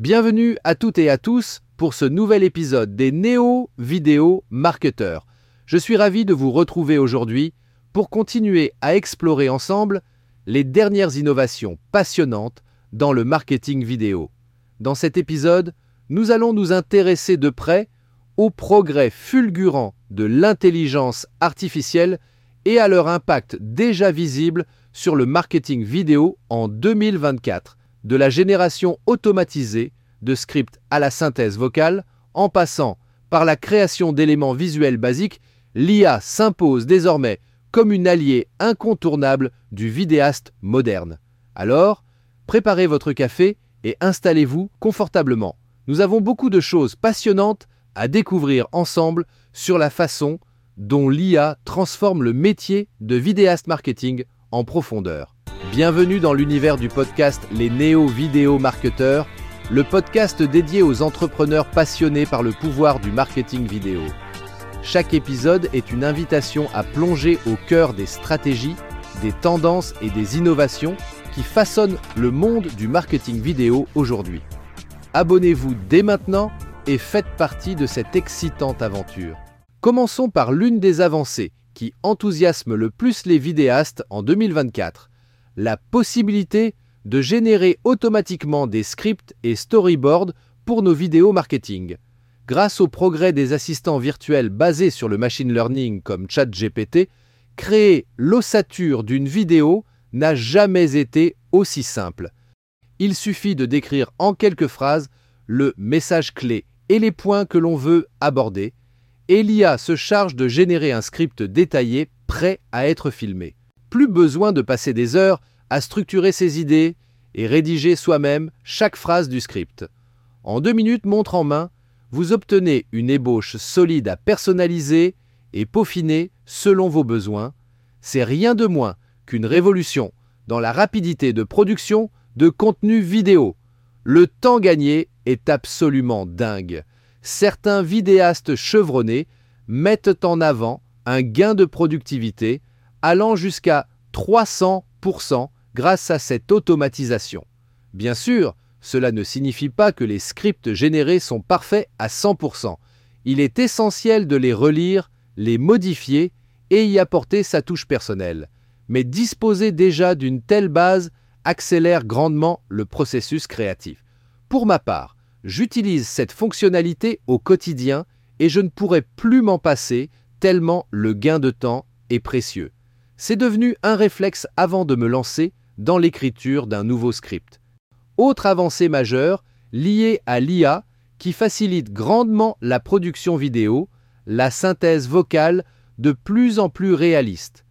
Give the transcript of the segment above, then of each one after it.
Bienvenue à toutes et à tous pour ce nouvel épisode des Néo Vidéo Marketeurs. Je suis ravi de vous retrouver aujourd'hui pour continuer à explorer ensemble les dernières innovations passionnantes dans le marketing vidéo. Dans cet épisode, nous allons nous intéresser de près aux progrès fulgurants de l'intelligence artificielle et à leur impact déjà visible sur le marketing vidéo en 2024 de la génération automatisée de scripts à la synthèse vocale, en passant par la création d'éléments visuels basiques, l'IA s'impose désormais comme une alliée incontournable du vidéaste moderne. Alors, préparez votre café et installez-vous confortablement. Nous avons beaucoup de choses passionnantes à découvrir ensemble sur la façon dont l'IA transforme le métier de vidéaste marketing en profondeur. Bienvenue dans l'univers du podcast Les Néo Vidéo Marketeurs, le podcast dédié aux entrepreneurs passionnés par le pouvoir du marketing vidéo. Chaque épisode est une invitation à plonger au cœur des stratégies, des tendances et des innovations qui façonnent le monde du marketing vidéo aujourd'hui. Abonnez-vous dès maintenant et faites partie de cette excitante aventure. Commençons par l'une des avancées qui enthousiasme le plus les vidéastes en 2024 la possibilité de générer automatiquement des scripts et storyboards pour nos vidéos marketing. Grâce au progrès des assistants virtuels basés sur le machine learning comme ChatGPT, créer l'ossature d'une vidéo n'a jamais été aussi simple. Il suffit de décrire en quelques phrases le message clé et les points que l'on veut aborder, et l'IA se charge de générer un script détaillé prêt à être filmé plus besoin de passer des heures à structurer ses idées et rédiger soi-même chaque phrase du script. En deux minutes montre en main, vous obtenez une ébauche solide à personnaliser et peaufiner selon vos besoins. C'est rien de moins qu'une révolution dans la rapidité de production de contenu vidéo. Le temps gagné est absolument dingue. Certains vidéastes chevronnés mettent en avant un gain de productivité allant jusqu'à 300% grâce à cette automatisation. Bien sûr, cela ne signifie pas que les scripts générés sont parfaits à 100%. Il est essentiel de les relire, les modifier et y apporter sa touche personnelle. Mais disposer déjà d'une telle base accélère grandement le processus créatif. Pour ma part, j'utilise cette fonctionnalité au quotidien et je ne pourrais plus m'en passer tellement le gain de temps est précieux c'est devenu un réflexe avant de me lancer dans l'écriture d'un nouveau script. Autre avancée majeure liée à l'IA qui facilite grandement la production vidéo, la synthèse vocale de plus en plus réaliste.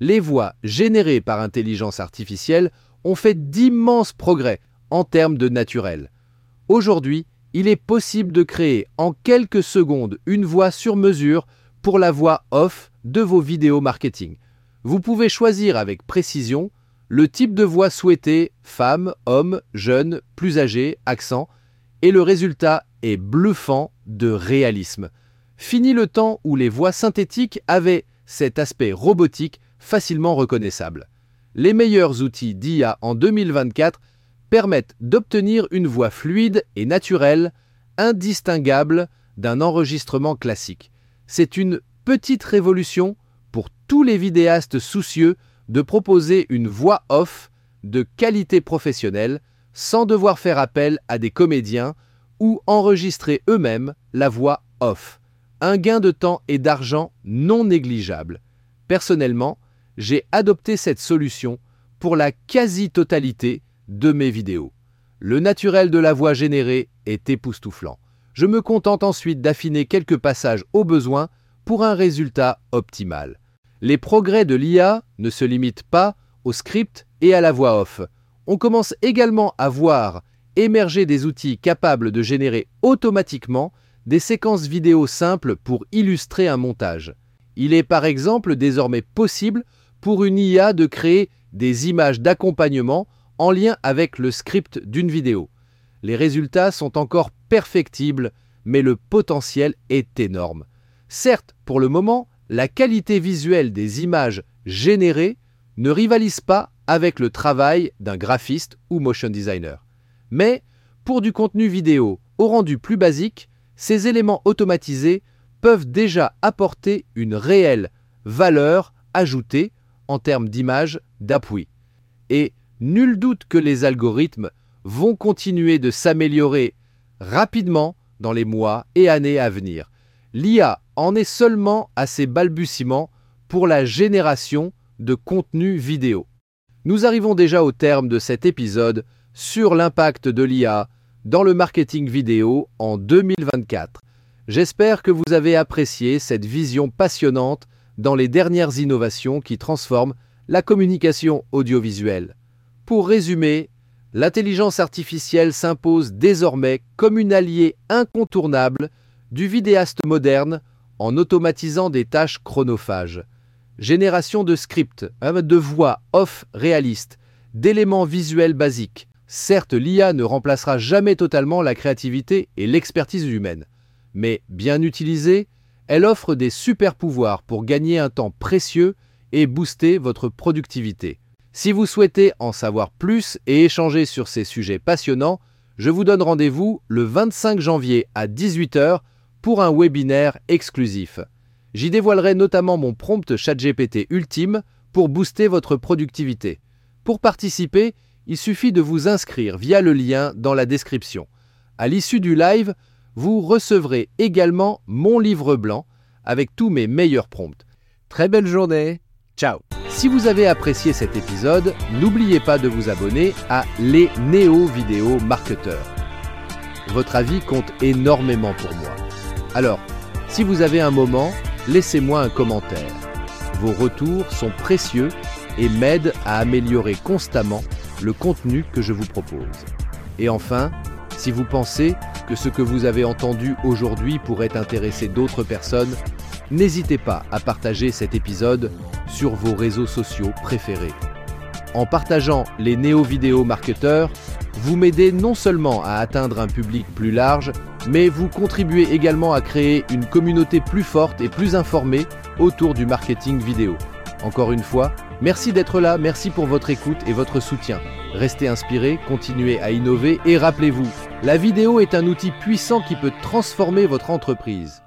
Les voix générées par intelligence artificielle ont fait d'immenses progrès en termes de naturel. Aujourd'hui, il est possible de créer en quelques secondes une voix sur mesure pour la voix off de vos vidéos marketing. Vous pouvez choisir avec précision le type de voix souhaité, femme, homme, jeune, plus âgé, accent, et le résultat est bluffant de réalisme. Fini le temps où les voix synthétiques avaient cet aspect robotique facilement reconnaissable. Les meilleurs outils d'IA en 2024 permettent d'obtenir une voix fluide et naturelle, indistinguable d'un enregistrement classique. C'est une petite révolution pour tous les vidéastes soucieux de proposer une voix off de qualité professionnelle sans devoir faire appel à des comédiens ou enregistrer eux-mêmes la voix off. Un gain de temps et d'argent non négligeable. Personnellement, j'ai adopté cette solution pour la quasi-totalité de mes vidéos. Le naturel de la voix générée est époustouflant. Je me contente ensuite d'affiner quelques passages au besoin pour un résultat optimal. Les progrès de l'IA ne se limitent pas au script et à la voix off. On commence également à voir émerger des outils capables de générer automatiquement des séquences vidéo simples pour illustrer un montage. Il est par exemple désormais possible pour une IA de créer des images d'accompagnement en lien avec le script d'une vidéo. Les résultats sont encore perfectibles, mais le potentiel est énorme. Certes, pour le moment, la qualité visuelle des images générées ne rivalise pas avec le travail d'un graphiste ou motion designer. Mais Pour du contenu vidéo au rendu plus basique, ces éléments automatisés peuvent déjà apporter une réelle valeur ajoutée en termes d'image, d'appui. Et nul doute que les algorithmes vont continuer de s'améliorer rapidement dans les mois et années à venir. L'IA en est seulement à ses balbutiements pour la génération de contenu vidéo. Nous arrivons déjà au terme de cet épisode sur l'impact de l'IA dans le marketing vidéo en 2024. J'espère que vous avez apprécié cette vision passionnante dans les dernières innovations qui transforment la communication audiovisuelle. Pour résumer, l'intelligence artificielle s'impose désormais comme une alliée incontournable du vidéaste moderne en automatisant des tâches chronophages. Génération de scripts, hein, de voix off réalistes, d'éléments visuels basiques. Certes, l'IA ne remplacera jamais totalement la créativité et l'expertise humaine, mais bien utilisée, elle offre des super pouvoirs pour gagner un temps précieux et booster votre productivité. Si vous souhaitez en savoir plus et échanger sur ces sujets passionnants, je vous donne rendez-vous le 25 janvier à 18h pour un webinaire exclusif. J'y dévoilerai notamment mon prompt ChatGPT ultime pour booster votre productivité. Pour participer, il suffit de vous inscrire via le lien dans la description. À l'issue du live, vous recevrez également mon livre blanc avec tous mes meilleurs prompts. Très belle journée, ciao si vous avez apprécié cet épisode, n'oubliez pas de vous abonner à Les Néo Vidéo Marketeurs. Votre avis compte énormément pour moi. Alors, si vous avez un moment, laissez-moi un commentaire. Vos retours sont précieux et m'aident à améliorer constamment le contenu que je vous propose. Et enfin, si vous pensez que ce que vous avez entendu aujourd'hui pourrait intéresser d'autres personnes, n'hésitez pas à partager cet épisode sur vos réseaux sociaux préférés. En partageant les néo-vidéo marketeurs, vous m'aidez non seulement à atteindre un public plus large, mais vous contribuez également à créer une communauté plus forte et plus informée autour du marketing vidéo. Encore une fois, merci d'être là, merci pour votre écoute et votre soutien. Restez inspirés, continuez à innover et rappelez-vous, la vidéo est un outil puissant qui peut transformer votre entreprise.